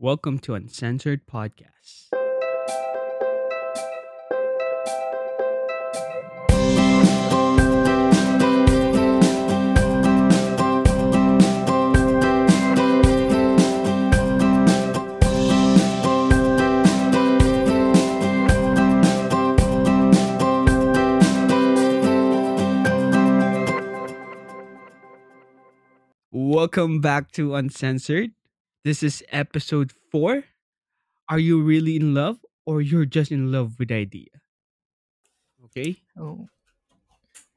Welcome to Uncensored Podcasts. Welcome back to Uncensored. This is episode 4. Are you really in love or you're just in love with the idea? Okay? Oh,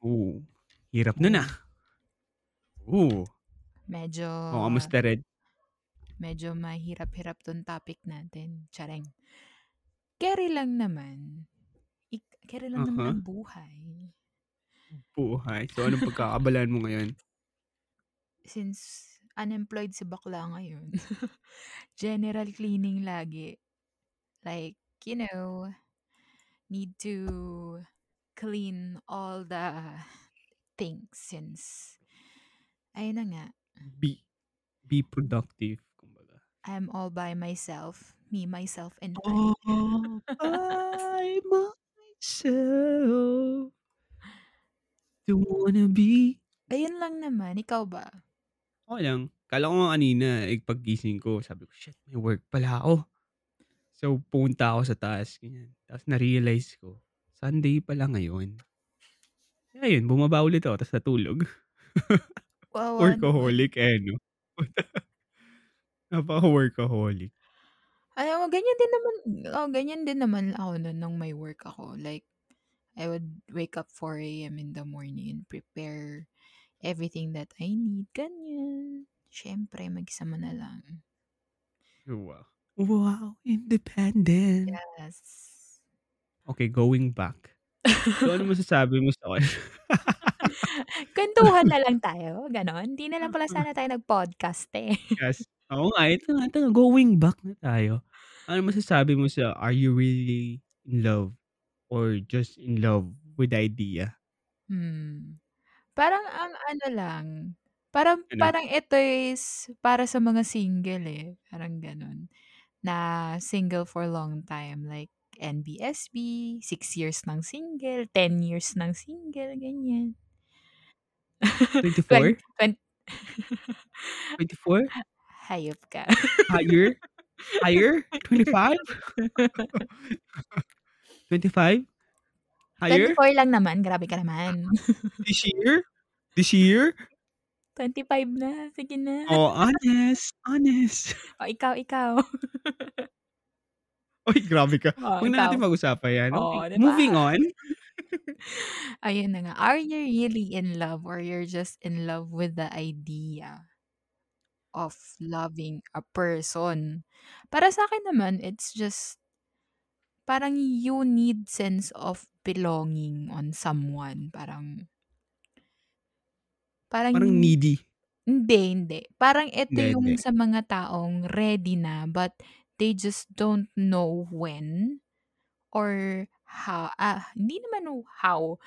Ooh. Hirap nun ah. Ooh. medyo Oh, kamusta Red? medyo mahirap-hirap tong topic natin. Chareng. Carry lang naman. Ik- carry lang naman Aha. ang buhay. Buhay. So, anong pagkakabalaan mo ngayon? Since unemployed si bakla ngayon. General cleaning lagi. Like, you know, need to clean all the things since ayun na nga, Be, be productive. Kumbaga. I'm all by myself. Me, myself, and I. All by myself. Don't wanna be. Ayun lang naman. Ikaw ba? Okay lang. Kala ko nga kanina, eh, paggising ko, sabi ko, shit, may work pala ako. So, pumunta ako sa taas. Ganyan. Tapos na-realize ko, Sunday pala ngayon. Kaya yun, bumaba ulit ako, tapos natulog. Wawa naman. Workaholic, eh, no? Napaka-workaholic. Alam mo, ganyan din naman, oh, ganyan din naman ako nun nung may work ako. Like, I would wake up 4 a.m. in the morning and prepare everything that I need. Ganyan. Siyempre, mag-isama na lang. Wow. Wow, independent. Yes. Okay, going back. So, ano masasabi mo sa akin? Kwentuhan na lang tayo. Ganon. Hindi na lang pala sana tayo nag-podcast eh. Yes. Oo nga, ito nga, ito nga, going back na tayo. Ano masasabi mo sa, are you really in love or just in love with the idea? Hmm. Parang ang ano lang, parang Ano? parang ito is para sa mga single eh, parang ganun. Na single for long time like NBSB, 6 years ng single, 10 years ng single, ganyan. 24? Twen- 24? Hayop ka. Higher? Higher? 25? 25? Higher? 24 lang naman, grabe ka naman. This year? This year? 25 na, sige na. Oh, honest. Honest. O, ikaw, ikaw. Uy, grabe ka. O, Huwag na natin mag-usapan yan. Okay, diba? Moving on. Ayun na nga. Are you really in love or you're just in love with the idea of loving a person? Para sa akin naman, it's just parang you need sense of belonging on someone. Parang parang, Parang needy. hindi, hindi. Parang ito Hindi, yung hindi. sa mga taong ready na but they just don't know when or how. Ah, hindi naman how.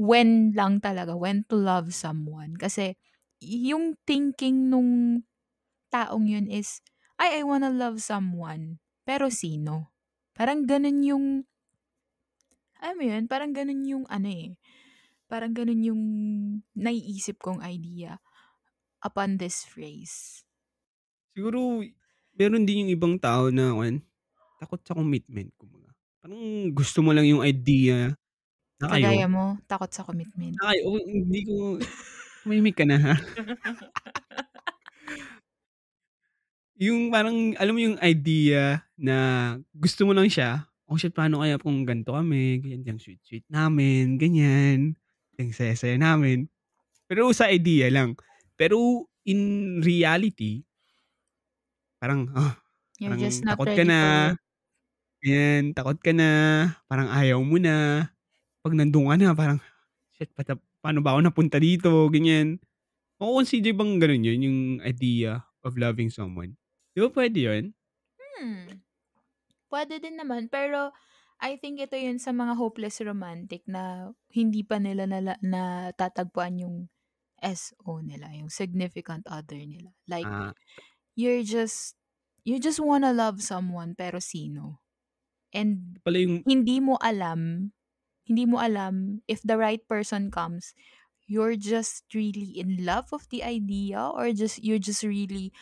When lang talaga. When to love someone. Kasi yung thinking nung taong yun is, ay, I wanna love someone. Pero sino? Parang ganun yung, alam mo yun, parang ganun yung ano eh. Parang ganun yung naiisip kong idea upon this phrase. Siguro, meron din yung ibang tao na, kan, takot sa commitment. Kumbaga. Parang gusto mo lang yung idea na kayo. Kagaya mo, takot sa commitment. Kayo. Oh, hindi ko, tumimik ka na ha. yung parang, alam mo yung idea na gusto mo lang siya, oh shit, paano kaya kung ganito kami, ganyan, yung sweet-sweet namin, ganyan, yung saya-saya namin. Pero sa idea lang. Pero in reality, parang, ah, You're parang just not takot ka na, yan, takot ka na, parang ayaw mo na. Pag nandun ka na, parang, shit, pata, paano ba ako napunta dito, ganyan. consider bang ganun yun, yung idea of loving someone? Di ba pwede yun? Hmm. Pwede din naman, pero I think ito yun sa mga hopeless romantic na hindi pa nila nala, natatagpuan yung SO nila, yung significant other nila. Like, Ah, you're just, you just wanna love someone pero sino? And Pala yung hindi mo alam hindi mo alam if the right person comes, you're just really in love of the idea or just you just really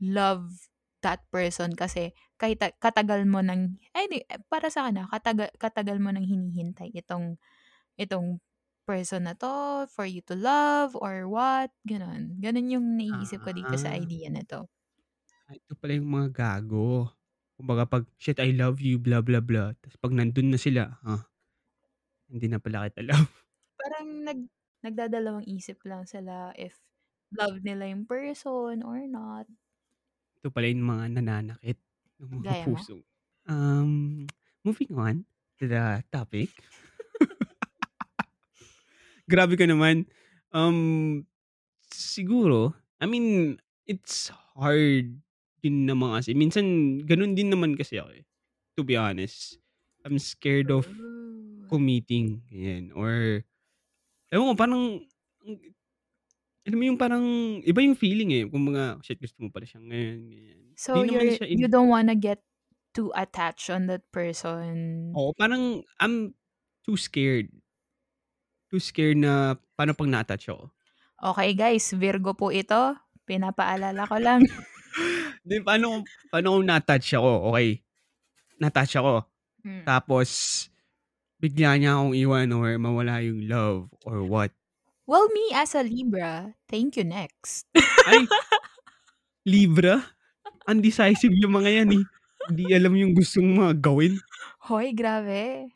love that person kasi kahit ta- katagal mo nang ay di, para sa akin ah, katagal, katagal mo nang hinihintay itong itong person na to for you to love or what ganon ganon yung naiisip ko dito sa ah, idea na to ah, ito pala yung mga gago. Kumbaga pag, shit, I love you, blah, blah, blah. Tapos pag nandun na sila, ha, hindi na pala kita love. parang nag nagdadalawang isip lang sila if love nila yung person or not Ito pala yung mga nananakit ng mga Gaya mo? puso. Um, moving on to the topic. Grabe ka naman. Um, siguro, I mean, it's hard din naman kasi. Minsan, ganun din naman kasi ako eh. To be honest. I'm scared of committing. Ganyan. Or, ewan ko, parang, alam mo yung parang, iba yung feeling eh. Kung mga, shit, gusto mo pala siya ngayon. Ganyan. So Di naman you're siya in- you don't wanna get too attached on that person. Oo, parang, I'm too scared. Too scared na, paano pag na-attach ako? Okay guys, Virgo po ito. Pinapaalala ko lang. Di, paano, paano kung na-touch ako? Okay. Na-touch ako. Hmm. Tapos, bigla niya akong iwan or mawala yung love or what. Well, me as a Libra, thank you next. Ay, Libra? Undecisive yung mga yan eh. Hindi alam yung gustong mga gawin. Hoy, grabe.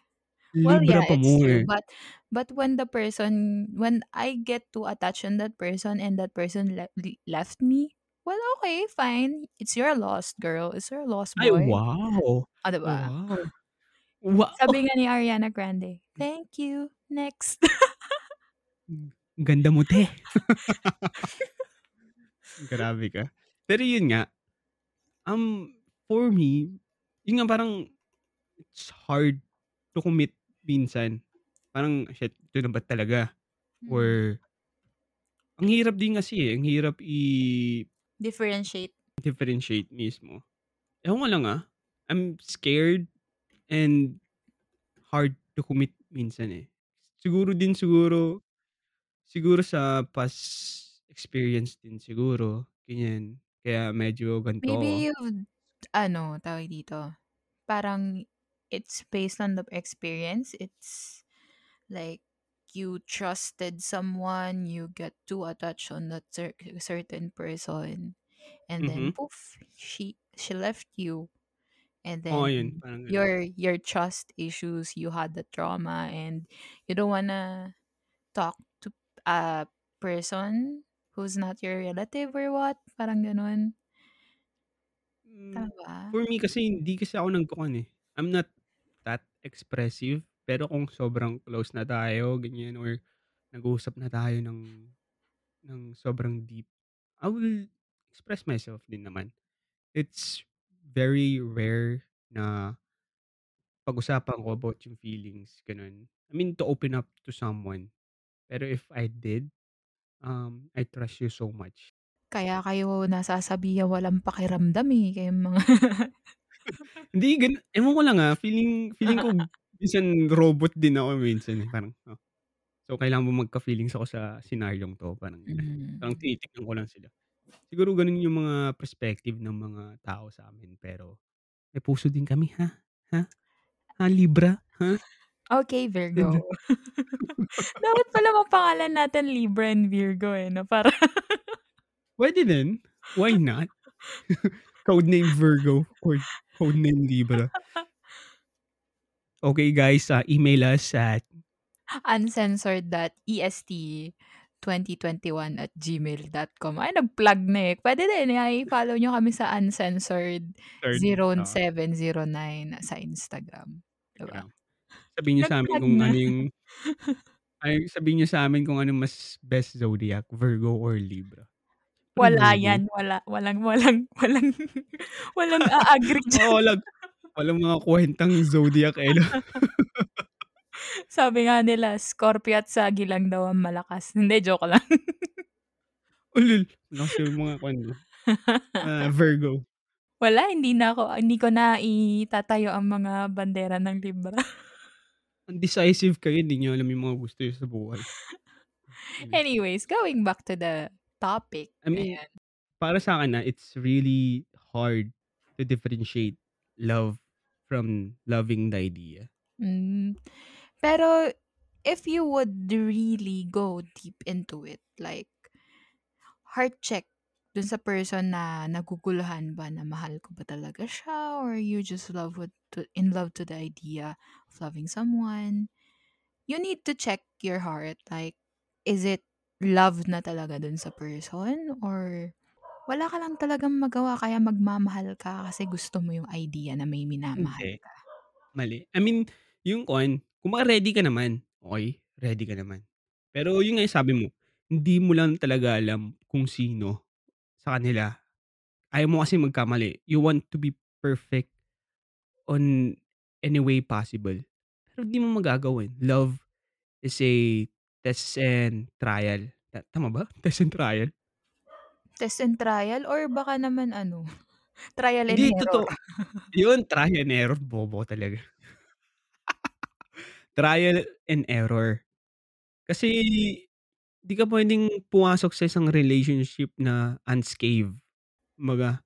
Well, Libra yeah, pa it's mo true. eh. But but when the person when I get too attached on that person and that person le- le- left me, well, okay, fine. It's your loss, girl. It's your loss, Ay, boy. wow. Ah, diba? Wow. Wow. Sabi nga ni Ariana Grande, thank you. Next. Ganda mo, te. Grabe ka. Pero yun nga, um, for me, yun nga parang, it's hard to commit minsan. Parang, shit, ito na ba talaga? Or, ang hirap din kasi eh. Ang hirap differentiate. i-differentiate mismo. Ewan ko lang ah. I'm scared and hard to commit minsan eh. Siguro din siguro, siguro sa past experience din siguro. Ganyan. Kaya medyo ganito Maybe you've, ano, tawag dito, parang it's based on the experience. It's like you trusted someone, you get too attached on that cer- certain person, and then Mhm. poof, she she left you, and then yun. Parang ganun. your your trust issues, you had the trauma, and you don't wanna talk a person who's not your relative or what, parang ganun. Mm, Tama ba? For me kasi, hindi kasi ako nagkukan eh. I'm not that expressive. Pero kung sobrang close na tayo, ganyan, or nag-uusap na tayo ng, ng sobrang deep, I will express myself din naman. It's very rare na pag-usapan ko about yung feelings, ganun. I mean, to open up to someone. Pero if I did, um, I trust you so much. Kaya kayo nasasabihan walang pakiramdam eh, kayong mga Hindi, gan ewan ko lang ah, feeling feeling ko minsan robot din ako minsan eh, parang, oh. So, kailangan mo magka-feelings ako sa senaryong 'to, parang gano'n. Parang Mm. tinitignan ko lang sila. Siguro gano'n yung mga perspective ng mga tao sa'min, pero may puso din kami ha, ha? Ha, Libra, ha? Okay, Virgo. Dapat pala mapangalan natin Libra and Virgo eh, 'no, para Puwede din, why not? Codename Virgo or codename Libra. Okay guys, ah, email us at uncensored.est2021@gmail.com. Ay, nag-plug na eh. Puwede din, i-follow niyo kami sa Third, oo. uncensored0709 sa Instagram, 'di ba? Sabihin niyo sa'min Nag-plug kung ano yung ay, sabihin niyo sa'min kung ano mas best zodiac, Virgo or Libra. Wala Virgo. yan, wala. Walang walang walang walang a-agree. Oo, walang walang mga kuwentang zodiac eh? Sabi nga nila, Scorpio at Sagi lang daw ang malakas. Hindi, joke lang. Ulul, lakas yung mga kuwan 'no, ah, Virgo. Wala, hindi na ako hindi ko na itatayo ang mga bandera ng libra. Undecisive kayo, hindi niyo alam yung mga gusto niyo sa buhay. Anyways, going back to the topic, I mean, ayan. para sa'kin, ah, it's really hard to differentiate love from loving the idea. Hmm, pero if you would really go deep into it, like heart check dun sa person na naguguluhan ba na mahal ko ba talaga siya or you just love with to in love to the idea of loving someone. You need to check your heart, like, is it love na talaga dun sa person or wala ka lang talagang magawa kaya magmamahal ka kasi gusto mo yung idea na may minamahal Hindi. ka? Mali. I mean, yung kuwan, kumbaga ready ka naman, okey, ready ka naman. Pero yun nga yung sabi mo, hindi mo lang talaga alam kung sino sa kanila. Ayaw mo kasing magkamali. You want to be perfect on any way possible. Pero di mo magagawa yun. Love is a test and trial. Ta tama ba? Test and trial? Test and trial or baka naman ano, trial and Hindi, error? totoo. Yun, trial and error, bobo talaga. Trial and error. Kasi di ka puwedeng pumasok sa isang relationship na unscathed. Kumbaga,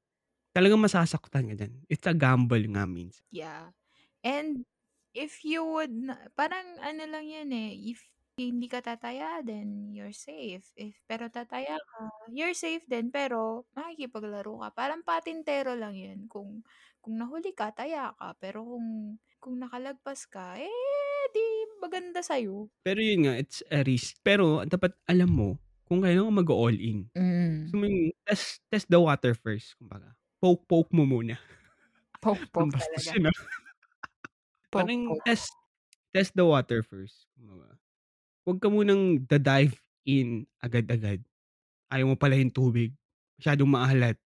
talagang masasaktan ka diyan. It's a gamble nga minsan. Yeah. And if you would parang ano lang yan, eh, if hindi ka tataya then you're safe. If pero tataya ka, you're safe din pero makikipaglaro ka. Parang patintero lang yan. Kung kung nahuli ka, taya ka. Pero kung kung nakalagpas ka, eh, di maganda sa'yo. Pero yun nga, it's a risk. Pero dapat alam mo kung kailan ka mag-o-all in. Mm. Mo yung test test the water first kumbaga. Poke-poke mo muna. Poke-poke talaga. yun, ah. Parang test test the water first, kumbaga. Wag ka munang da-dive in agad-agad. Ayaw mo palahin tubig, masyadong maalat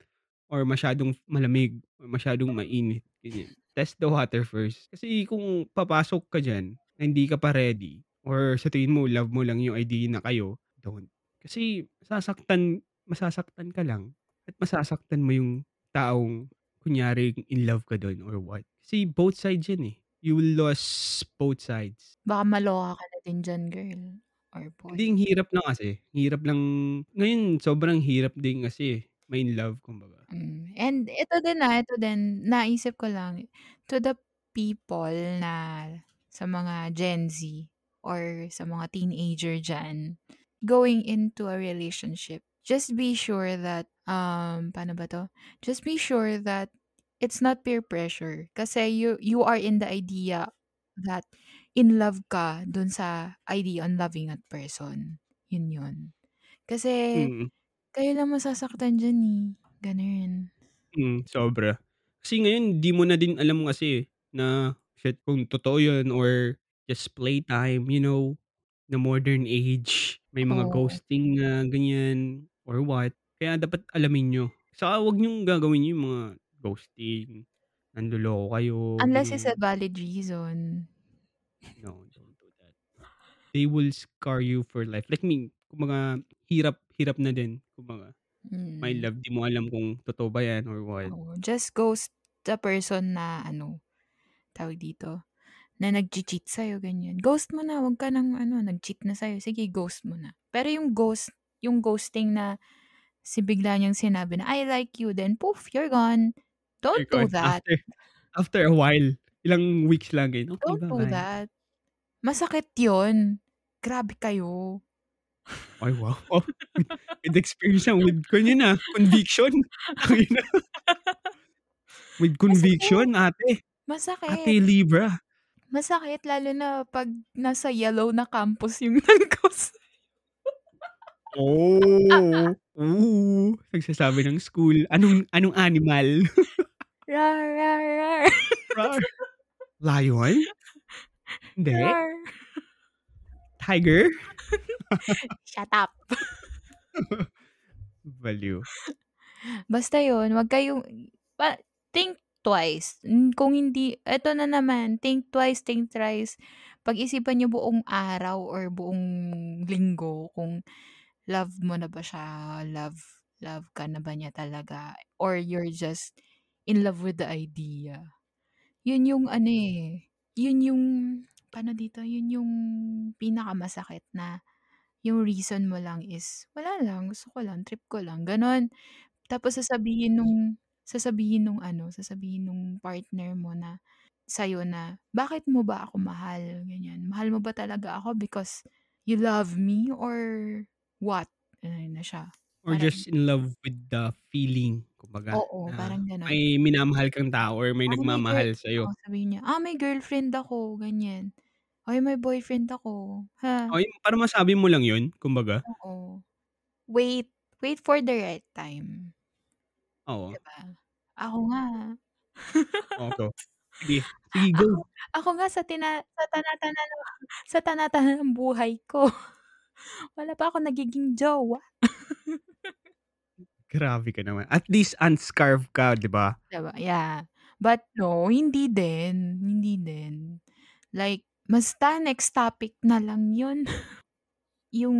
or masyadong malamig or masyadong mainit, ganyan. Test the water first. Kasi kung papasok ka diyan na hindi ka pa ready or sa tingin mo love mo lang yung idea na kayo, don't. Kasi masasaktan masasaktan ka lang at masasaktan mo yung taong kunyari in love ka dun or what. Kasi both sides yan, eh. You will lose both sides. Baka maloka ka na din diyan, girl or boy. Hindi, ang hirap lang kasi. Hirap lang ngayon sobrang hirap din kasi, eh, ma-in love kumbaga. Hmm, and ito din, ah, ito din, naisip ko lang, to the people na sa mga Gen Z or sa mga teenager diyan, going into a relationship, just be sure that, um, paano ba 'to? Just be sure that it's not peer pressure. Kasi you you are in the idea that in love ka dun sa idea on loving that person. Yun yun. Kasi Mm. kayo lang masasaktan diyan, eh, gano'n. Mm, sobra. Kasi ngayon di mo na din alam kasi na shit kung totoo yun or just playtime, you know, the modern age. May mga Oo. ghosting na ganyan or what. Kaya dapat alamin niyo. Saka wag niyong gagawin yung mga ghosting, nanloloko kayo, Unless it's a valid reason. No, don't do that. They will scar you for life. Like me, kumbaga hirap hirap na din kumbaga. My Mm. love, di mo alam kung totoo ba yan or what. Oo, just ghost the person na ano, tawag dito, na nagche-cheat sa'yo, ganyan. Ghost mo na, wag ka ng ano, nag-cheat na sa'yo, sige ghost mo na. Pero yung ghost yung ghosting na si bigla niyang sinabi na, "I like you," then poof, you're gone. Don't do Ikaw that. after after a while, ilang weeks lang ganyan, "Okey, Don't do ba-bye." that. Masakit yun. Grabe kayo. Ay, wow. Oh, with with experience with kuwan yun, ah, conviction. Tangina. With conviction, ate. Masakit. Ate Libra. Masakit lalo na 'pag nasa yellow na campus yung sa'yo. Oh, ooh, nagsasabi ng school. Anong anong animal? Rar, rar, rar. Rar. Lion? Hindi. Rar. Tiger? Shut up. Baliw. Basta yun, wag kayong pa think twice. Hmm, kung hindi eto na naman, think twice, think thrice. Pag-isipan niyo buong araw or buong linggo kung love mo na ba siya, love love ka na ba niya talaga or you're just in love with the idea. Yun yung ano, eh, yun yung paano dito, yun yung pinakamasakit na yung reason mo lang is, "Wala lang, gusto ko lang, trip ko lang." Gano'n. Tapos sasabihin nung sasabihin nung ano, sasabihin nung partner mo na sa'yo na, "Bakit mo ba ako mahal?" Ganyan. "Mahal mo ba talaga ako because you love me or what?" Gano'n na siya. Or Parang just in love with the feeling, kumbaga, Oo, na parang gano'n. may minamahal kang tao or may "Ah, may girl" nagmamahal sa'yo. oo, sabihin niya, "Ah, may girlfriend ako." Ganyan. "Ay, may boyfriend ako." Ha. Ay, para masabi mo lang yun, kumbaga? Oo. Wait, wait for the right time. Oo. 'Di ba? Ako nga Oh, go. Sige, sige go. ako ako nga sa tina sa tana-tana sa tana-tana ng buhay ko, wala pa akong nagiging jowa. Grabe ka naman. At least unscarf ka, 'di ba? 'Di ba? Yeah. But no, hindi din, hindi din. Like, basta next topic na lang yun. Yung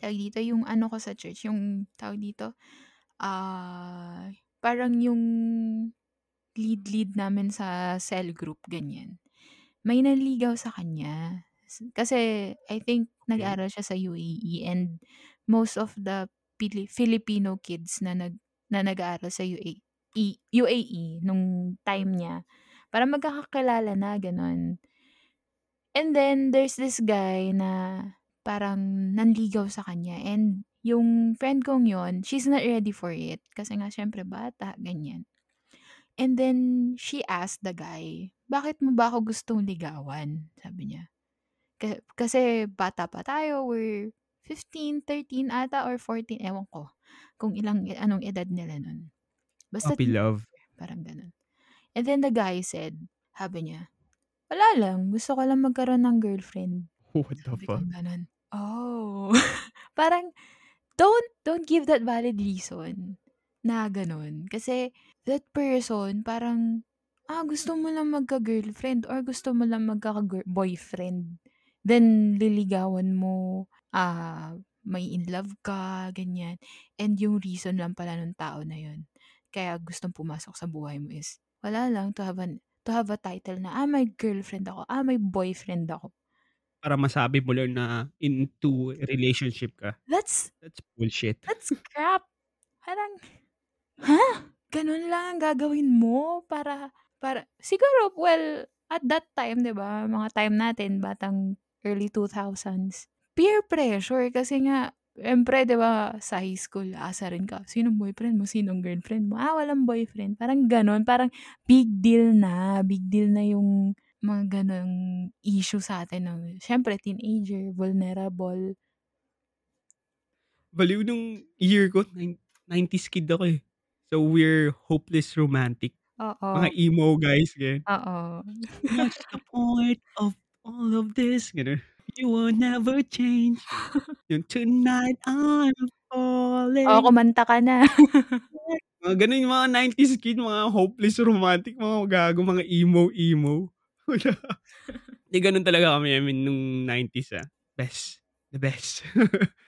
tawag dito, yung ano ko sa church, yung tawag dito, ah, parang yung lead-lead namin sa cell group, ganyan. May nanligaw sa kanya. Kasi I think Okey. nag-aral siya sa UAE and most of the Pili Filipino kids na nag na nag-aaral sa UAE UAE nung time niya, parang magkakakilala na, gano'n. And then there's this guy na parang nanligaw sa kanya and yung friend kong yun, she's not ready for it kasi nga siyempre bata, ganyan. And then she asked the guy, "Bakit mo ba ako gustong ligawan?" Sabi niya. Ka kasi bata pa tayo, we're 15, 13 ata or 14, ewan ko kung ilang anong edad nila nun. Basta Puppy love. parang gano'n. And then the guy said, sabi niya, "Wala lang, gusto ko lang magkaroon ng girlfriend." What the Sabi fuck? gano'n. Oh, parang don't don't give that valid reason na gano'n. Kasi that person parang, ah, gusto mo lang magka-girlfriend or gusto mo lang magkaka-girl boyfriend, then liligawan mo, ah, mai-in-love ka, ganyan. And yung reason lang pala nung tao na yun, kaya gustong pumasok sa buhay mo is, wala lang to have an to have a title na, "Ah, may girlfriend ako. Ah, may boyfriend ako." Para masabi mo lang na into relationship ka. That's That's bullshit. that's crap. Parang, ha? Gano'n lang ang gagawin mo para para siguro well, at that time 'di ba, mga time natin batang early 2000s, peer pressure kasi nga siyempre 'di ba, sa high school aasarin ka, "Sinong boyfriend mo? Sinong girlfriend mo?" "Ah, walang boyfriend." Parang gano'n, parang big deal na, big deal na yung mga gano'ng issue sa'tin ng siyempre teenager, vulnerable. Baliw nung year ko nine 90s kid ako, eh. So, we're hopeless romantic. Mga Oo. emo guys, ganyan. Oo. "What's the point of all of this?" Gano'n. "You will never change." Yung, "Tonight I'm falling." Oo, kumanta ka na. Mga gano'n yung mga 90s kid, mga hopeless romantic, mga gago, mga emo-emo. Wala. 'Di gano'n talaga kami, I mean nung 90s, ah. Best, the best.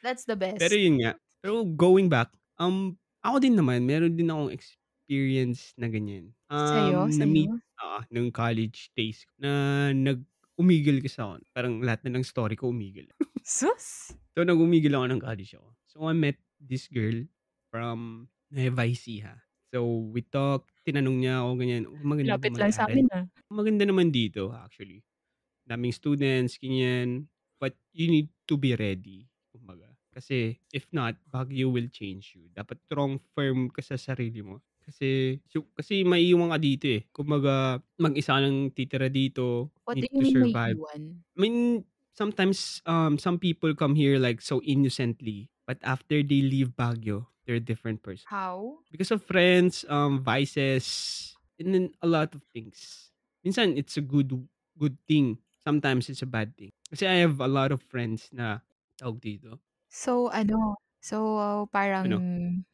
That's the best. Pero yun nga, pero going back, um, ako din naman meron din akong experience na ganyan. Sa'yo, Um, na-meet sa'yo? oo, nung college days na nag umigil kasi ako. Parang lahat na ng story ko umigil. Sus! So, nag-umigil ako ng college ako. So, I met this girl from Nueva Ecija. So, we talked, tinanong niya ako ganyan, "Maganda ba Lapit lang mag-aral?" sa'min, ah. Maganda naman dito actually. Daming students, ganyan. But you need to be ready, kumbaga. Kasi if not, Baguio will change you. Dapat strong, firm ka sa sarili mo. Kasi so kasi maiiwan ka dito, eh. Kumbaga mag-isa lang titira dito, What do you to mean survive. maiiwan? I mean, sometimes, um, some people come here like so innocently, but after they leave Baguio, they're a different person. How? Because of friends, um, vices, and then a lot of things. Minsan it's a good good thing, sometimes it's a bad thing. Kasi I have a lot of friends na tawag dito? So ano, so parang Ano?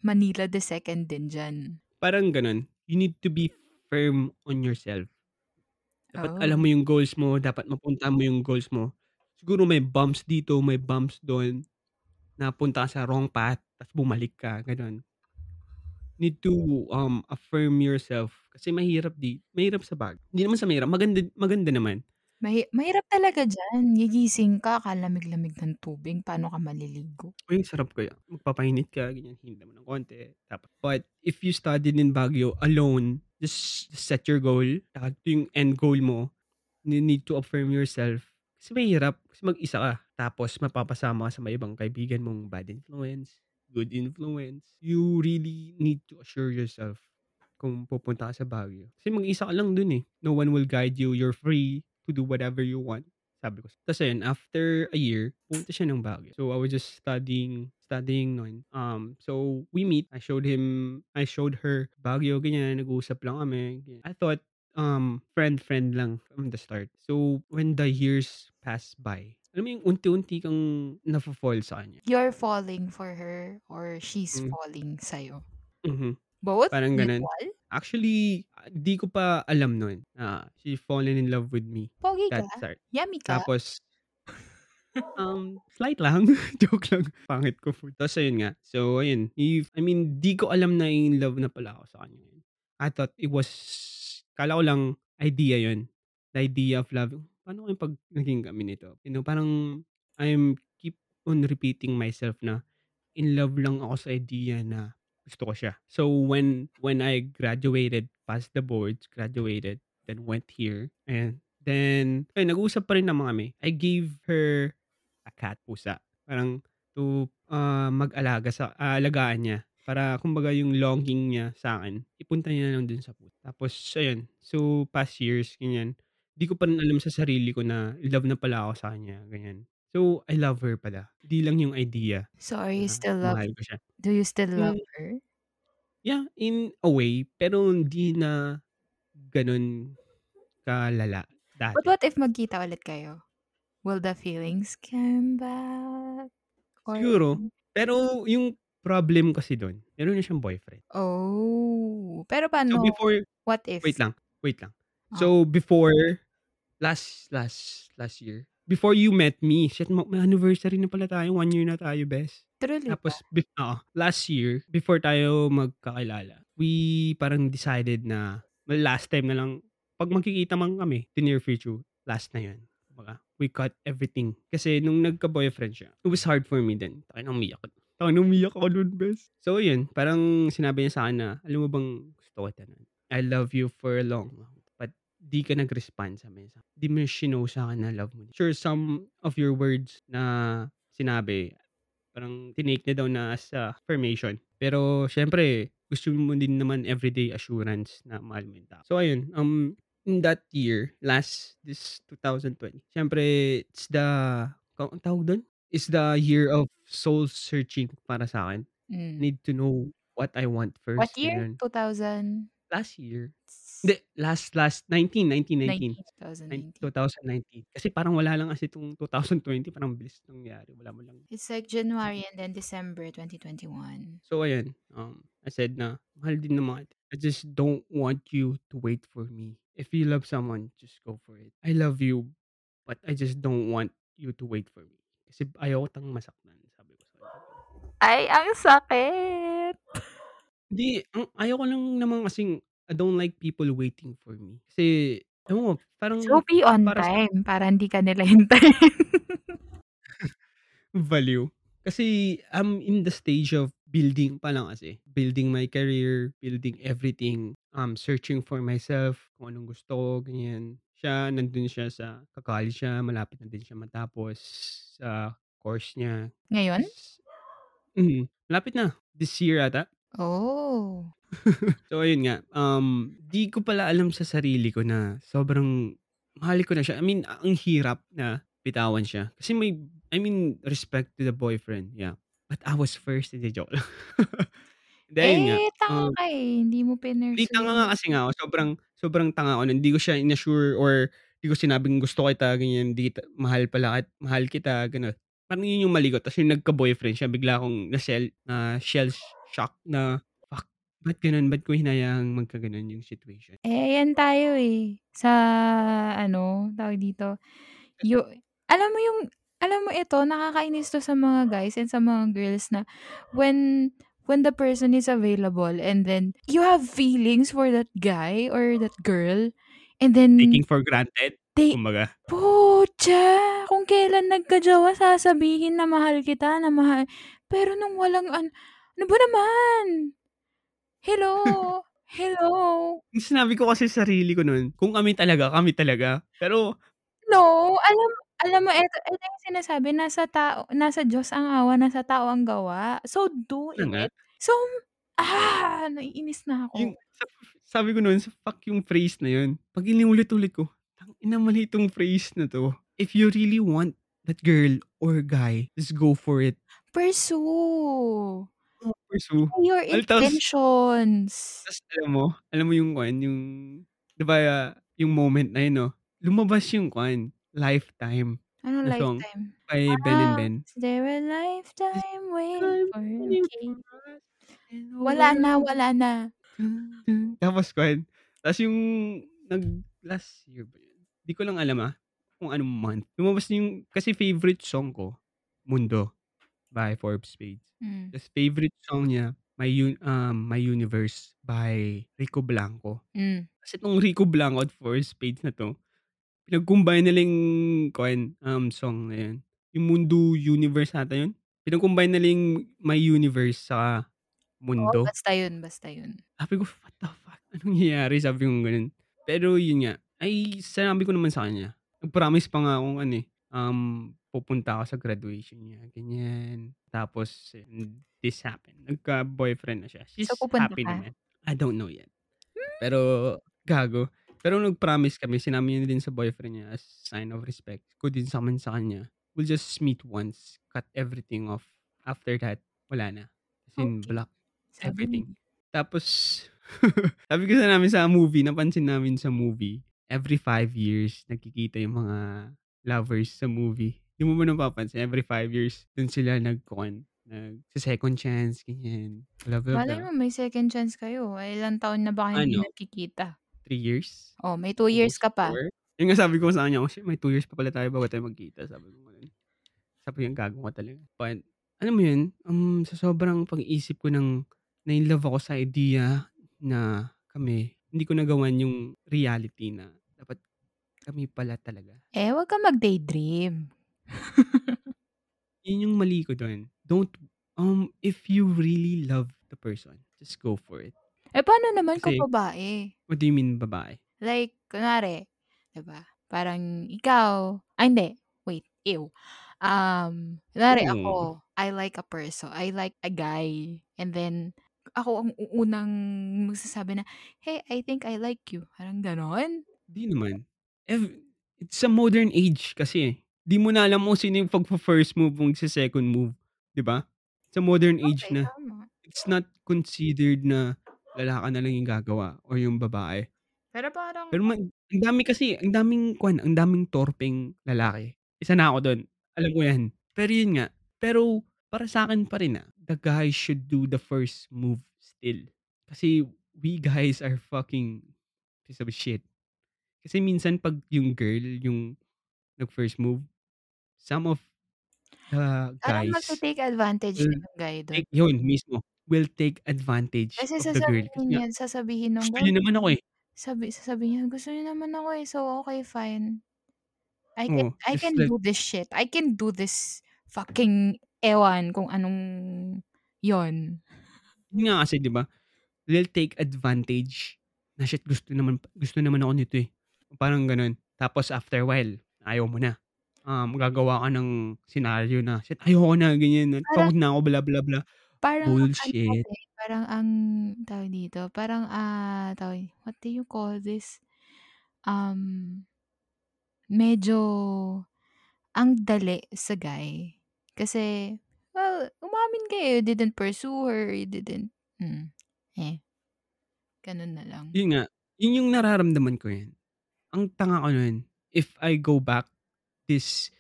Manila the second din diyan? Parang gano'n. You need to be firm on yourself. Dapat alam Oh. mo yung goals mo, dapat mapuntahan mo yung goals mo. Siguro may bumps dito, may bumps dun, napunta ka sa wrong path, ta's bumalik ka, gano'n. need to, um, affirm yourself kasi mahirap di mahirap sa bag hindi naman sa mahirap, maganda maganda naman. Mahi mahirap talaga diyan, gigising ka kalamig-lamig ng tubig, paano ka maliligo? Uy, sarap kaya, magpapainit ka ganyan, hinga mo ng konti tapos but if you studied in Baguio alone, just set your goal, tsaka ito yung end goal mo, you need to affirm yourself. Kasi mahirap, kasi mag-isa ka, tapos mapapasama sa mga ibang kaibigan mong bad influence, good influence. You really need to assure yourself kung pupunta ka sa Baguio. Kasi mag-isa ka lang dun, eh, no one will guide you, you're free to do whatever you want, sabi ko. Tas ayun, after a year, pumunta siya ng Baguio. So, I was just studying studying nun. Um, so we meet, I showed him I showed her Baguio ganyan, nag-uusap lang kami, ganyan. I thought, um, friend-friend lang from the start. So, when the years passed by, alam mo yung unti-unti kang nafo-fall sa kanya. You're falling for her or she's Hmm. falling sa'yo? Mhm. Both? Parang ganun. Mutual? Actually, ah, di ko pa alam nun na she fallen in love with me Pogi ka, that start. yummy ka. Tapos um, slight lang, joke lang, pangit ko food. Tas ayun nga, so ayun, if I mean, di ko alam na in love na pala ako sa kanya. I thought it was akala ko lang idea yun, the idea of love. Paano kaya 'pag naging kami nito? You know, parang I'm keep on repeating myself na in love lang ako sa idea na gusto ko siya. So when when I graduated, passed the boards, graduated, then went here, and then ayun nag-usap pa rin naman kami. I gave her a cat, pusa. Parang to, ah, mag-alaga sa aalagaan niya para kumbaga yung longing niya sa'kin ipunta niya lang dun sa pusa. Tapos ayun, so past years ganyan, di ko pa rin alam sa sarili ko na love na pala ako sa kanya, ganyan. So, I love her pala, di lang yung idea So, are you na still love mahal ko siya. do you still love her? Yeah, in a way, pero hindi na ganun kalala But dati. what if magkita ulit kayo? Will the feelings come back or Siguro, pero yung problem kasi dun, meron na siyang boyfriend. Oh, pero So paano before what if? wait lang, wait lang. Oh. So before, last last last year, before you met me, shit ma may anniversary na pala tayo, 1 year na tayo bes. Truly? Tapos bef oo, last year, before tayo magkakilala, we parang decided na well, last time na lang 'pag magkikita man kami, the near future, last na yun. Kumbaga, we cut everything. Kasi nung nagka-boyfriend siya, it was hard for me then. Tangina umiyak ako. Tangina umiyak ako nun bes. So yun, parang sinabi niya sa'kin na, "Alam mo bang gusto kita nun. I love you for long, di ka nag-respond sa mensahe. Di mo shinow sa'kin na love mo. Sure, some of your words na sinabi, parang tinake niya daw na as affirmation. Pero siyempre, gusto mo din naman everyday assurance na mahal mo yung tao." So ayun, um, in that year, last this 2020, siyempre it's the anong tawag dun? It's the year of soul searching para sa'kin. Hmm. Need to know what I want What first, year? ganyan. 2000 Last year. Hindi, last last 19, 19, 19. 19, 2019. 2019. Kasi parang wala lang kasi 'tong 2020 parang bilis nangyari, wala mo lang It's like January and then December 2021. So ayun, um, I said na, "Mahal din naman. I just don't want you to wait for me. If you love someone, just go for it. I love you, but I just don't want you to wait for me. Kasi ayaw kitang masaktan." Sabi ko sa kanya. Ay, ang sakit. Hindi, ang ayaw ko lang naman kasing I don't like people waiting for me. Kasi ewan ko, parang So, be on para sa time para hindi ka nila hintayin. Value. Kasi I'm in the stage of building pa lang kasi. Building my career, building everything, um, searching for myself, kung anong gusto ko, ganyan. Siya, nandun siya sa ka-college siya, malapit na din siya matapos sa course niya. Ngayon? Mm, malapit na. This year ata. Oh. So ayun nga, um, di ko pala alam sa sarili ko na sobrang mahal ko na siya. I mean, ang hirap na bitawan siya. Kasi may I mean, respect to the boyfriend, yeah. But I was first, hindi joke lang. Hindi, ayun nga, Eh, tanga um ka eh, hindi mo Hindi, tanga nga kasi nga ako. Sobrang sobrang tanga ako. Hindi ko siya in-assure or di ko sinabing gusto kita, ganyan. Di kita mahal pala kit mahal kita, gano'n. Parang yun yung mali ko. Tas yung nagka-boyfriend siya, bigla akong na-shell na shell shock na, "Fuck, ba't gano'n? Ba't ko hinayaang magkagano'n yung situation?" Eh, ayan tayo eh, sa ano, tawag dito, yu alam mo yung alam mo ito, nakakainis 'to sa mga guys and sa mga girls na when when the person is available and then you have feelings for that guy or that girl and then Taking for granted, they kumbaga. Putya! Kung kailan nagka-jowa sasabihin na mahal kita, na mahal pero nung walang an ano ba naman? Hello, hello. Yung sinabi ko kasi sa sarili ko nun, kung kami talaga, kami talaga. Pero No, alam alam mo eto eto yung sinasabi nasa tao nasa Diyos ang awa, nasa tao ang gawa. So, do it. So, ah, naiinis na Yung ako. sa sabi ko nun, sa fuck yung phrase na yun. 'Pag inulit-ulit ko, tangina mali itong phrase na 'to. If you really want that girl or guy, just go for it. Pursue. Oo, pursue. Your tapos intentions. tas alam mo, alam mo yung kuwan, yung 'di ba, yung moment na yun 'no, lumabas yung kuwan, Lifetime Anong na song lifetime? by Ben and Ah, Ben. is there a lifetime waiting for and Wala na, wala na. Tapos kuwan, tas yung nag last year ba yun? Di ko lang alam, ah, kung anong month. Lumabas yung kasi favorite song ko, Mundo by Forbes Spades. Hmm. Tas favorite song niya, My Un um, My Universe by Rico Blanco. Hmm. Kasi itong Rico Blanco at Forbes Spades na 'to, pinag-combine nila yung kuwan, um, song na yun. Yung Mundo Universe ata yun? Pinag-combine nila yung My Universe Oo, Mundo. basta yun, basta yun. Sabi ko, "What the fuck? Anong nangyayari?" Sabi kong gano'n. Pero yun nga, ay sinabi ko naman sa kanya. Nag-promise pa nga akong ano, eh, um, pupunta ako sa graduation niya, ganyan. Tapos this happened, nagka-boyfriend na siya. She's So, happy ka? naman. I don't know yet. Pero gago. Pero nag-promise kami, sinabi niya din sa boyfriend niya as sign of respect ko din sa amin sa kanya, we'll just meet once, cut everything off. After that, wala na. As in, Okey. block everything. Tapos sabi ko sa namin sa movie, napansin namin sa movie, every 5 years nagkikita yung mga lovers sa movie. Di mo ba napapansin, every 5 years dun sila nagkukuwan, nagse-second chance, ganyan, blah, blah, Malay blah. mo may second chance kayo, eh, ilang taon na ba kayo hindi Ano? nagkikita? 3 years? Oh, may 2 years ka pa. 4? Yun nga sabi ko sa kanya, "Oh shit, may 2 years pa pala tayo bago tayo magkita." Sabi ko gano'n. Sabi niya, "Gago ka talaga." But alam mo yun, um, sa sobrang pag-iisip ko ng na-inlove ako sa idea na kami, hindi ko nagawan yung reality na dapat kami pala talaga. Eh, wag kang mag-daydream. Yun yung mali ko dun. Don't um, if you really love the person, just go for it. Eh, paano naman kung babae? What do you mean babae? Like, kunwari, 'di ba, parang ikaw ay hindi, wait, ew. Um, kunwari Oo. ako, I like a person, I like a guy, and then ako ang unang magsasabi na, "Hey, I think I like you." Parang gano'n? Di naman. Ev it's a modern age kasi, eh. Di mo na alam kung sino yung pagfa-first move, magse-second move, di ba? It's a modern age Okey, na. tama. It's not considered na lalaki na lang yung gagawa or yung babae. Pero parang Pero ma ang dami kasi, ang daming kuwan, ang daming torpeng lalaki. Isa na ako dun, alam ko yan. Pero yun nga, pero para sa'kin pa rin, ah, the guy should do the first move still. Kasi we guys are fucking piece of shit. Kasi minsan 'pag yung girl yung nag-first move, some of the Parang guys magte-take advantage will yung guy dun. take yun mismo, will take advantage Kasi of the girl. Kasi sasabihin niya sasabihin nung gusto niya naman ako, eh. sabi sasabihin niya, "Gusto niyo naman ako, eh, so okey fine. I can Oo, I can like do this shit. I can do this fucking ewan kung anong yun." Yun nga kasi 'di ba, they'll take advantage na, "Shit gusto naman gusto naman ako nito, eh." Parang gano'n. Tapos after a while, ayaw mo na. Um, gagawa ka ng senaryo na, "Shit ayoko na," ganyan, Parang "Pagod na ako," blah, blah, blah. parang ang ano Bullshit. kasi, parang ang tawag dito, parang, ah, tawag what do you call this? Um, medyo ang dali sa guy. Kasi, well, umamin ka, eh, you didn't pursue her, you didn't hmm, eh. Gano'n na lang. Yun nga, yun yung nararamdaman ko yan. Ang tanga ko nun, if I go back this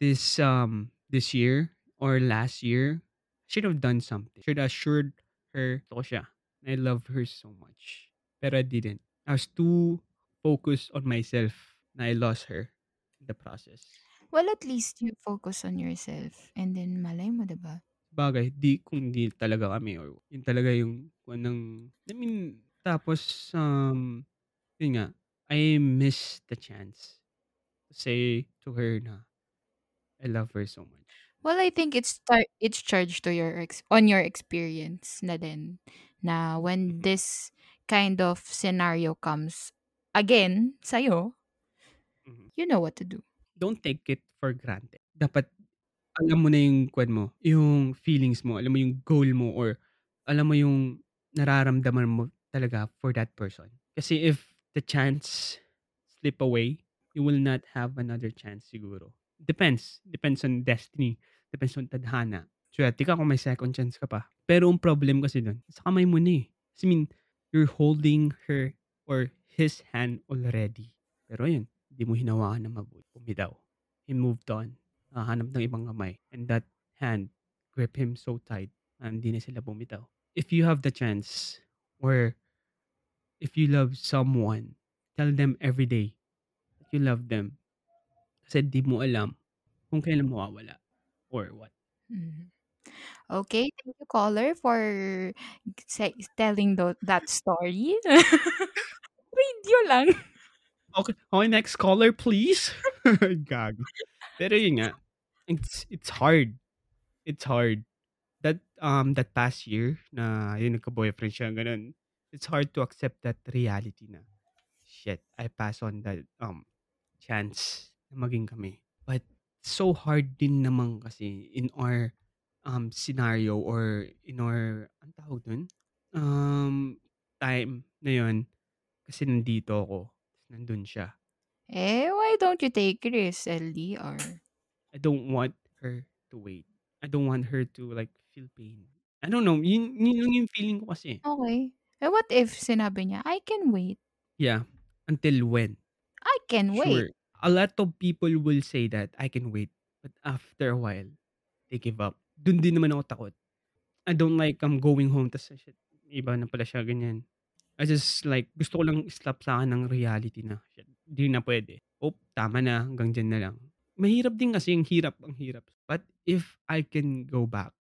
this, um, this year or last year, should have done something. Should assured her ko siya. I love her so much. Pero I didn't. I was too focused on myself na I lost her in the process. Well, at least you focus on yourself and then malay mo, 'di ba? bagay di kung hindi talaga kami or yun talaga yung kung anong I mean, tapos, um, yun nga, I miss the chance to say to her na I love her so much. Well, I think it's tar it's charged to your ex on your experience na din na when Mhm. this kind of scenario comes again sa'yo, Mhm. you know what to do. Don't take it for granted. Dapat alam mo na yung kuwan mo, yung feelings mo, alam mo yung goal mo or alam mo yung nararamdaman mo talaga for that person. Kasi if the chance slip away, you will not have another chance siguro. Depends. Depends on destiny. Depends on tadhana. Swerte ka kung may second chance ka pa. Pero ang problem kasi dun, sa kamay mo na eh. I mean, you're holding her or his hand already. Pero yun, di mo hinawakan na mabuti. Bumitaw. He moved on. Hahanap ng ibang kamay. And that hand grip him so tight na hindi na sila bumitaw. If you have the chance or if you love someone, tell them every day you love them. Kasi di mo alam kung kailan mawawala or what. Mhm. Okay, thank you caller for say telling tho that story. Radio lang. Okay, okay next caller please. Gago. Pero yun nga, it's it's hard. It's hard. That um that past year na yun nagka-boyfriend siya ganun. It's hard to accept that reality na shit, I pass on that um chance na maging kami. But so hard din naman kasi in our um scenario or in our ang tawag dun? Um time na yun kasi nandito ako, nandun siya. Eh, why don't you take risks, LDR? I don't want her to wait. I don't want her to like feel pain. I don't know, yun yun lang yung feeling ko kasi. Okay. Eh, what if sinabi niya, I can wait. Yeah, until when? Can wait. Sure, a lot of people will say that I can wait, but after a while, they give up. Dun din naman ako takot. I don't like um going home tas shit, iba na pala siya ganyan. I just like gusto ko lang slap sa'kin ng reality na shit, di na puwede. Oh, tama na hanggang diyan na lang. Mahirap din kasi ang hirap, ang hirap. But if I can go back,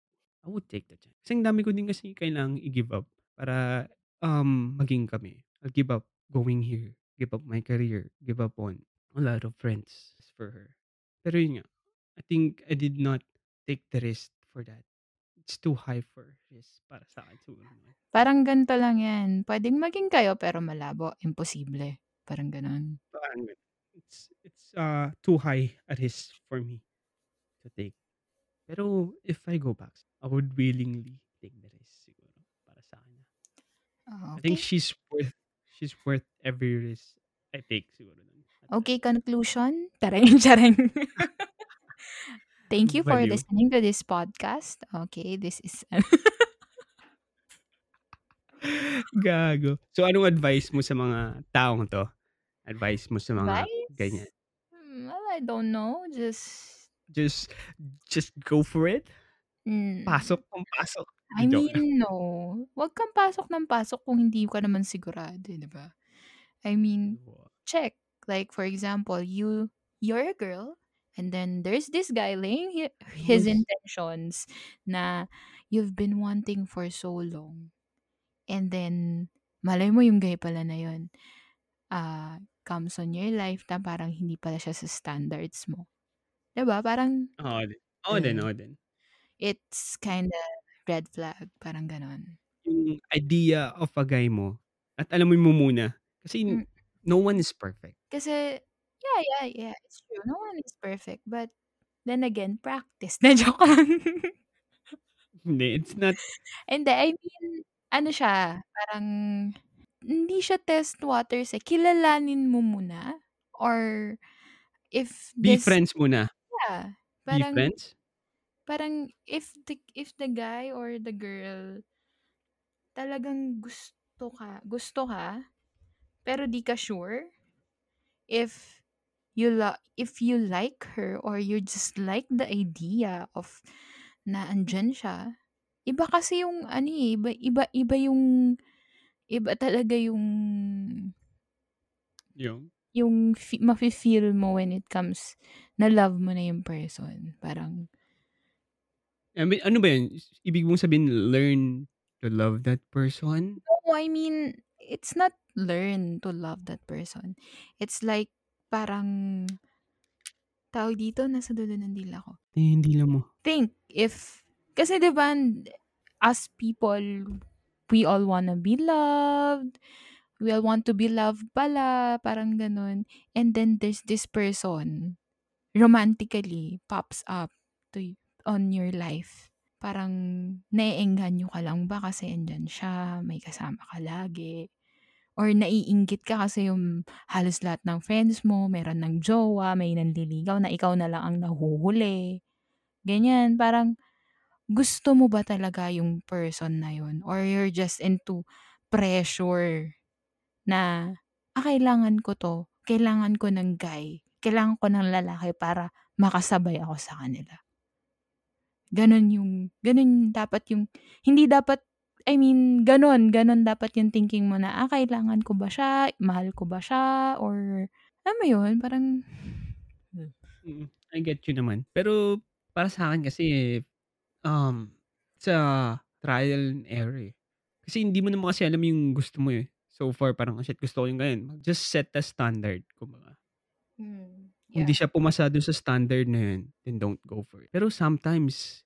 I would take the chance. Kasi ang dami ko din kasi kailangang i-give up para um maging kami. I'll give up going here, give up my career, give up on a lot of friends for her. Pero yun nga, I think I did not take the risk for that. It's too high for risk para sa'kin siguro naman. Parang ganito lang yan, puwedeng maging kayo pero malabo, imposible. Parang gano'n. Parang ganun. It's it's uh too high a risk for me to take. Pero if I go back, I would willingly take the risk siguro para sa'kin. Ah, I think she's worth she's worth every risk I take siguro nun Okay, conclusion? Charing, charing. Thank you for Baliw. listening to this podcast. Okay, this is Gago. So anong advice mo sa mga taong 'to? Advice mo sa mga ganyan? Advice? Hmm, well, I don't know, just Just just go for it? Hmm. Pasok kung pasok. I mean, no. Wag kang pasok ng pasok kung hindi ka naman sigurado, eh, 'di ba? I mean, check. Like for example, you you're a girl and then there's this guy laying his intentions na you've been wanting for so long. And then malay mo yung guy pala na yun, ah, comes on your life na parang hindi pala siya sa standards mo. 'Di ba parang Oo din. Oo din, oo din. It's kinda red flag, parang gano'n. Yung idea of a guy mo at alamin mo muna kasi Hmm. no one is perfect. Kasi yeah, yeah, yeah, it's true. No one is perfect, but then again, practice. 'Di, joke lang. Hindi, it's not Hindi, I mean, ano siya, parang hindi siya test waters, eh. Kilalanin mo muna or if Be this friends muna. yeah, Be parang friends? parang if the if the guy or the girl talagang gusto ka gusto ka, pero di ka sure if you la if you like her or you just like the idea of na andiyan siya, iba kasi yung ano, eh, iba iba iba yung iba talaga yung Yung? yung fe mafe-feel mo when it comes na love mo na yung person. Parang I mean, ano ba yun? Ibig mong sabihin, learn to love that person? No, I mean, it's not learn to love that person. It's like, parang, tawag dito, nasa dulo ng dila ko. Eh, hindi lang mo. Think, if, kasi diba, as people, we all wanna be loved, we all want to be loved pala, parang ganun. And then, there's this person, romantically, pops up to on your life. Parang, naiengganyo ka lang ba kasi andyan siya, may kasama ka lagi. Or naiinggit ka kasi yung halos lahat ng friends mo, meron ng jowa, may nanliligaw na ikaw na lang ang nahuhuli. Ganyan, parang, gusto mo ba talaga yung person na yun? Or you're just into pressure na, ah, kailangan ko to, kailangan ko ng guy, kailangan ko ng lalaki para makasabay ako sa kanila. Ganun yung, ganun dapat yung, hindi dapat, I mean, ganun, ganun dapat yung thinking mo na, ah, kailangan ko ba siya, mahal ko ba siya, or, alam mo yun, parang, Mm, I get you naman. Pero, para sa akin kasi, um, sa trial and error, eh. Kasi hindi mo naman kasi alam yung gusto mo, eh. So far, parang, "Shit, gusto ko yung ganyan." Just set the standard, kumbaga. Hmm, Kung di yeah. siya pumasa dun sa standard na yun, then don't go for it. Pero sometimes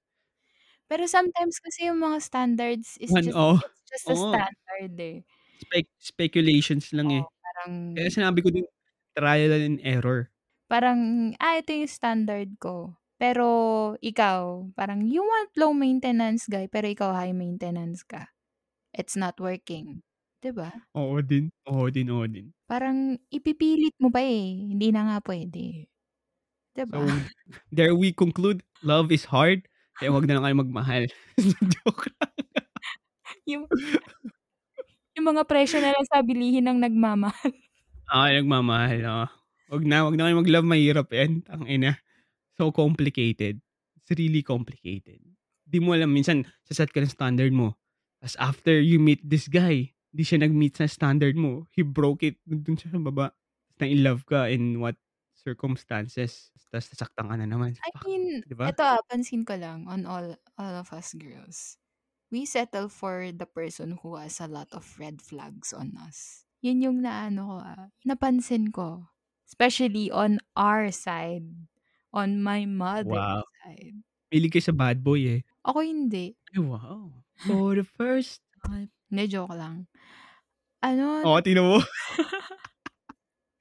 Pero sometimes kasi yung mga standards is One just, oh, it's just a oo. standard, eh. Spec speculations lang, eh. Oo, parang Kaya sinabi ko din, trial and error. Parang, ah, ito yung standard ko. Pero ikaw, parang you want low maintenance guy, pero ikaw high maintenance ka. It's not working, 'di ba? Oo din, oo din, oo din. Parang ipipilit mo pa, eh, hindi na nga puwede, 'di ba? So, there we conclude, love is hard, kaya wag na lang kayong magmahal. Joke lang. Yung yung mga presyo na lang sa bilihin ng nagmamahal. Oo, nagmamahal, oo. Wag na, wag na kayong mag-love, mahirap yan, tangina. So complicated. It's really complicated. Di mo alam, minsan, se-set ka ng standard mo, tas after you meet this guy, di siya nag-meet sa standard mo, he broke it, dun siya sa baba. Na-in-love ka in what circumstances, tas nasaktan ka na naman. I mean, di ba? eto, ah, pansin ko lang on all all of us girls, we settle for the person who has a lot of red flags on us. Yun yung naano ko, ah, napansin ko. Especially on our side, on my mother's Wow. side. Mahilig ka sa bad boy, eh. Ako hindi. Ay, wow. For the first time. Hindi, joke lang. Ano Oo, tignan mo.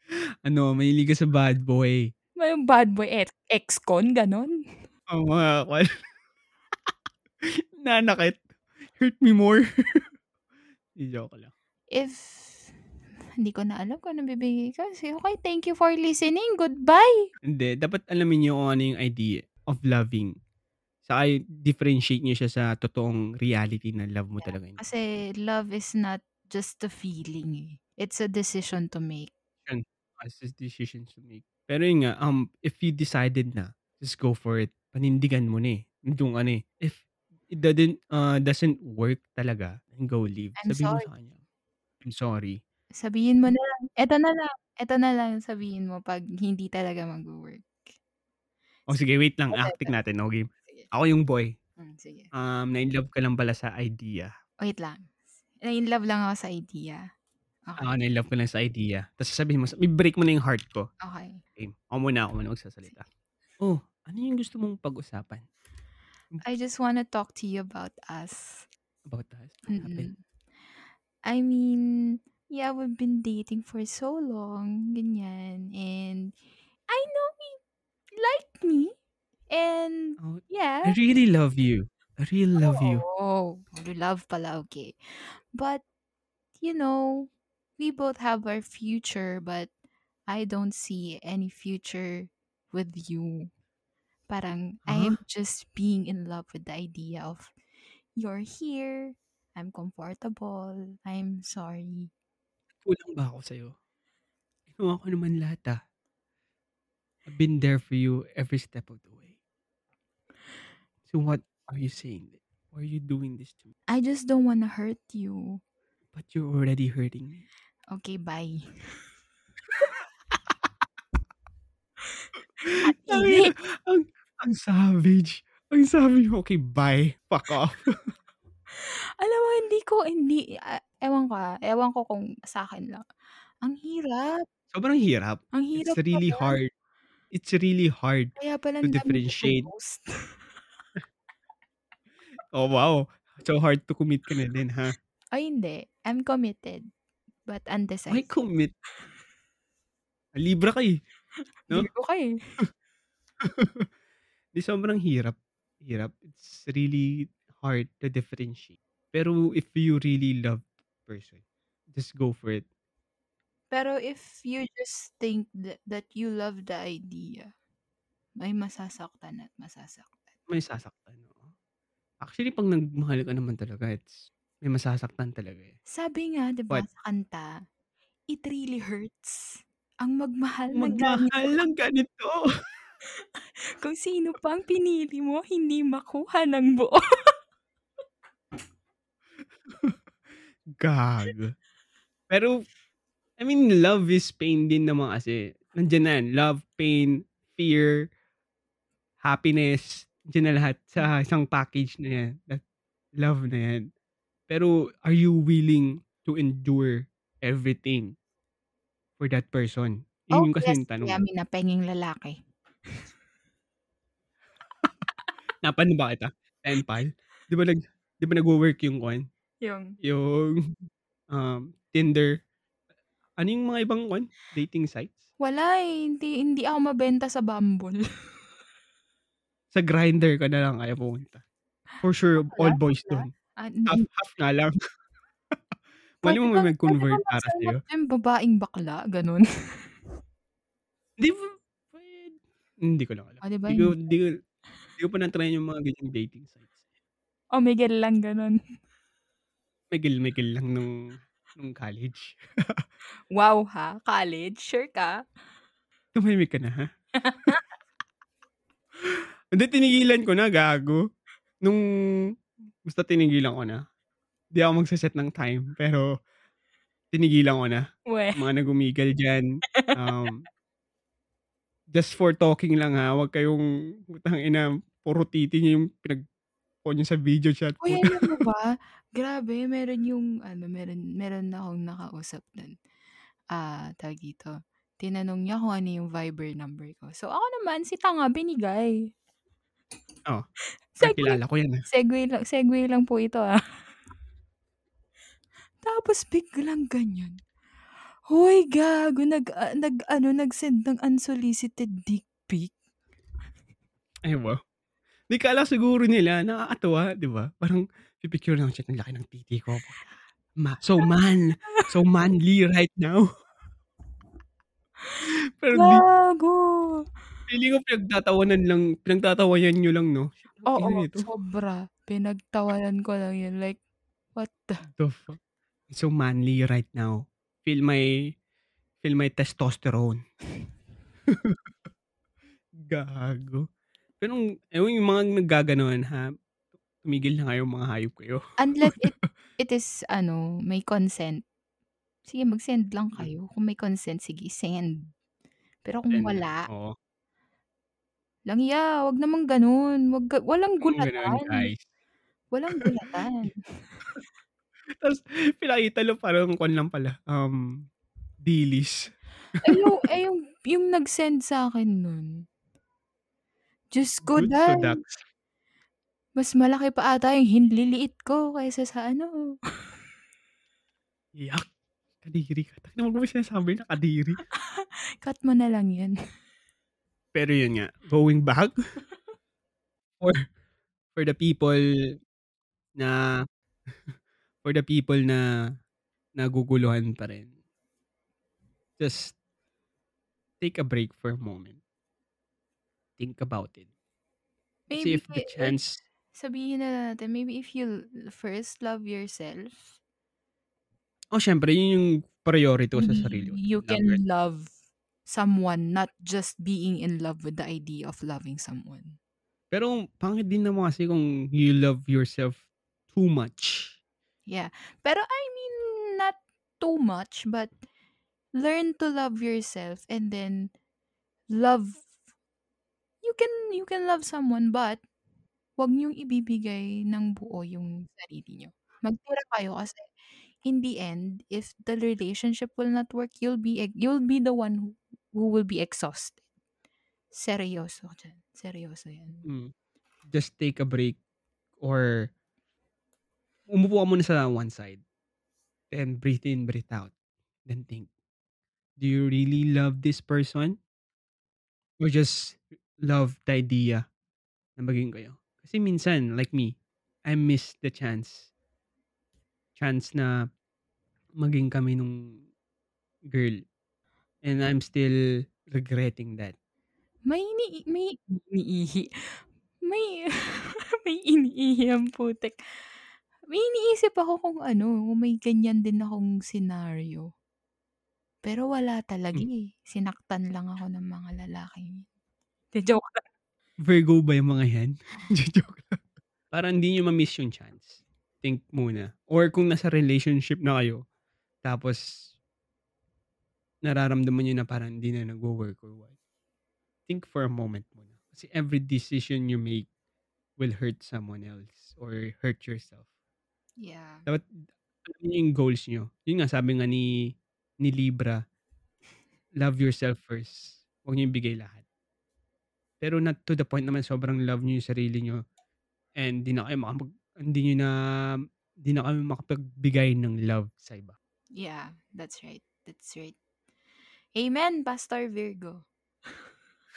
Ano, mahilig ka sa bad boy. May bad boy ex ex-con, gano'n? Oo, mga kwan Nanakit. Hurt me more. Di, joke lang. If hindi ko na alam kung anong bibigay ko. Sige, okey, thank you for listening. Goodbye! Hindi, dapat alamin niyo kung ano yung idea of loving. Saka differentiate niyo siya sa totoong reality na love mo Yeah, talaga kasi love is not just a feeling, eh. It's a decision to make. Yan, as a decision to make. Pero yun nga, um, if you decided na, just go for it. Panindigan mo na, eh. Na, eh. If it doesn't, uh, doesn't work talaga, then go leave. I'm Sabihin mo sorry. sa kanya, "I'm sorry." Sabihin mo na lang, eto na lang, eto na lang sabihin mo 'pag hindi talaga magwo-work. Oh, sige wait lang, Eto, acting natin, no game. Sige. Ako yung boy. Hmm, sige. Um, na-inlove ka lang pala sa idea. Wait lang. Na-inlove lang ako sa idea. Oo, Okey. na-inlove ka lang sa idea. Tas sasabihin mo, i-break mo na yung heart ko. Okey. Game. Ako muna, ako muna magsasalita. Oh, ano yung gusto mong pag-usapan? I just wanna talk to you about us. About us? What happened? Mm. I mean, yeah, we've been dating for so long, ganyan, and I know he liked me, and Oh, yeah. I really love you. I really love you. Oh, love pala, okay. But, you know, we both have our future, but I don't see any future with you. Parang I'm just being in love with the idea of you're here, I'm comfortable, I'm sorry. Kulang ba ako sa'yo? Ginawa ko naman lahat, ah. I've been there for you every step of the way. So what are you saying? Why are you doing this to me? I just don't wanna hurt you. But you're already hurting me. Okay, bye. Ang ang ang savage. Ang sabi mo, okay, bye. Fuck off. Alam mo, hindi ko, hindi, ah, ewan ko ah, ewan ko kung sa akin lang. Ang hirap. Sobrang hirap. Ang It's hirap really pala. hard. It's really hard Kaya pala to differentiate. Oh, wow. So hard to commit ka na din, ha? Ay, hindi. I'm committed. But Why undecisive. commit? Libra ka eh. No? Virgo ka eh. Di sobrang hirap. Hirap. It's really hard to differentiate. Pero if you really love the person, just go for it. Pero if you just think that, that you love the idea, may masasaktan at masasaktan. May sasaktan. oo. Actually, pag nagmahal ka naman talaga, it's may masasaktan talaga eh. Sabi nga, di ba, What? sa kanta, it really hurts. Ang magmahal Magmahal ganito. ng ganito. Kung sino pang pinili mo, hindi makuha ng buo. Gago. Pero, I mean, love is pain din naman kasi. Nandiyan na yan. Love, pain, fear, happiness. Nandiyan na lahat sa isang package na yan. That love na yan. Pero, are you willing to endure everything for that person? Yun Oh, yung kasi yes, yung tanong. yamin na penging lalaki. Napan ba kita? Pen pal? Di ba nag, di ba nag-work yung kwan? Yung, Yung um, Tinder. Ano yung mga ibang kwan? Dating sites? wala eh, hindi, hindi ako mabenta sa Bumble. Sa grinder ka na lang kaya pumunta. For sure, all Wala, boys wala. doon. Ah, Half, half nga lang. Mali Pwede mo may pwede mag-convert para sa'yo. yung babaeng bakla, ganun. Di ba? pwede. Hindi ko lang alam. O, di ba? Di ko, di ko, di ko pa na-try yung mga ganyang dating sites. O, Miguel lang, ganun. Megil-megil lang nung, nung college. Wow ha, college, sure ka? Tumahimik ka na, ha? Hindi, tinigilan ko na, gago. Nung, basta tinigilan ko na. Di ako magsaset ng time, pero tinigilan ko na. We. Mga nagumigal dyan. Um, just for talking lang ha, wag kayong, putang ina, puro titi niyo yung pinag nyo sa video chat. Uy, alam mo ba? Grabe, meron yung, ano, meron, meron akong nakausap nun. Ah, tawag dito. Tinanong niya kung ano yung Viber number ko. So, ako naman, si Tanga, binigay. Oh, Segue, kilala ko yan. ah. segue lang, segue lang po ito ah. Tapos biglang ganyan. Hoy, gago, nag, ah, nag, ano, nag-send ng unsolicited dick pic. Ay, wow. Di kala siguro nila, nakakatawa, di ba? Parang, pipicture lang siya ng laki ng titi ko. Ma, so man, so manly right now. Pero di, Gago! Feeling ko pinagtatawanan lang, pinagtatawanan nyo lang, no? Oo, Ina nito. sobra. Pinagtawanan ko lang yun. Like, what the? The fuck? So manly right now. Feel my, feel my testosterone. Gago. Pero, ewan yung mga naggaganon, ha? Tumigil na kayo, mga hayop kayo. Unless it, it is, ano, may consent. Sige, mag-send lang Mm. kayo. Kung may consent, sige, send. Pero kung wala, Oo. Lang ya, wag namang ganun. Wag, ga- walang Yung ganun, gulatan. guys. Walang gulatan. Tapos, pinakita lo parang kwan lang pala. Um, dilis. ay, yung, ay, yung, yung nag-send sa akin nun. Diyos ko, Good dahil Dax. mas malaki pa ata yung hinliliit ko kaysa sa ano. Yak. Kadiri ka. Takina mo ba sinasabi na kadiri? Cut mo na lang yan. Pero yun nga, going back, for, for the people na, for the people na naguguluhan pa rin, just take a break for a moment. Think about it. See Maybe, if the chance, sabihin na natin, maybe if you l- first love yourself, oh syempre, yun yung priority ko sa sarili ko. you Love can yourself. love someone, not just being in love with the idea of loving someone. Pero pangit din naman kasi kung you love yourself too much. Yeah. Pero I mean, not too much, but learn to love yourself and then love you can you can love someone but 'wag niyong ibibigay ng buo yung sarili niyo. Magtira kayo kasi in the end, if the relationship will not work, you'll be you'll be the one who who will be exhausted. Seryoso diyan, seryoso 'yan. Hmm, just take a break or umupo ka muna sa one side, then breathe in, breathe out, then think, "Do you really love this person?" Or just love the idea na maging kayo? Kasi minsan, like me, I miss the chance chance na maging kami nung girl and I'm still regretting that. May ini may iniihi, may may iniihi ang putik. May iniisip ako kung ano, kung may ganyan din akong senaryo. Pero wala talaga, Hmm. eh, sinaktan lang ako ng mga lalaking 'di joke lang. Virgo ba yung mga 'yan? Jo-joke lang. Para hindi niyo ma-miss yung chance, think muna or kung nasa relationship na kayo tapos nararamdaman niyo na parang hindi na nagwo-work or what, think for a moment muna. Kasi every decision you make will hurt someone else or hurt yourself. Yeah. Dapat alam niyo yung goals niyo. Yun nga sabi nga ni ni Libra, love yourself first, 'wag niyong ibigay lahat. Pero not to the point naman sobrang love niyo yung sarili niyo and 'di na kayo makapag hindi niyo na 'di na kayo makapagbigay ng love sa iba. Yeah, that's right, that's right. Amen, Pastor Virgo.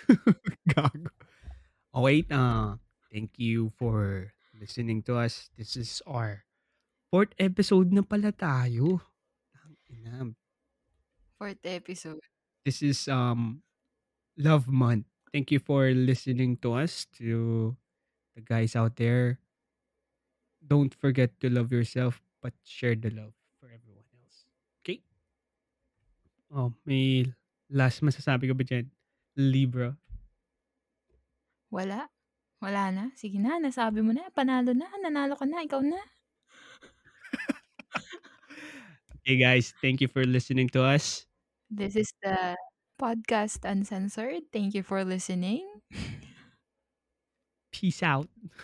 Gago. wait, ah, thank you for listening to us. This is our 4th episode na pala tayo. 4th episode. This is, um, love month. Thank you for listening to us, to the guys out there. Don't forget to love yourself, but share the love Oh, may last masasabi ka ba diyan, Libra? Wala. Wala na? Sige na, nasabi mo na, panalo na, nanalo ka na, ikaw na. Okay, guys, thank you for listening to us. This is the podcast Uncensored. Thank you for listening. Peace out.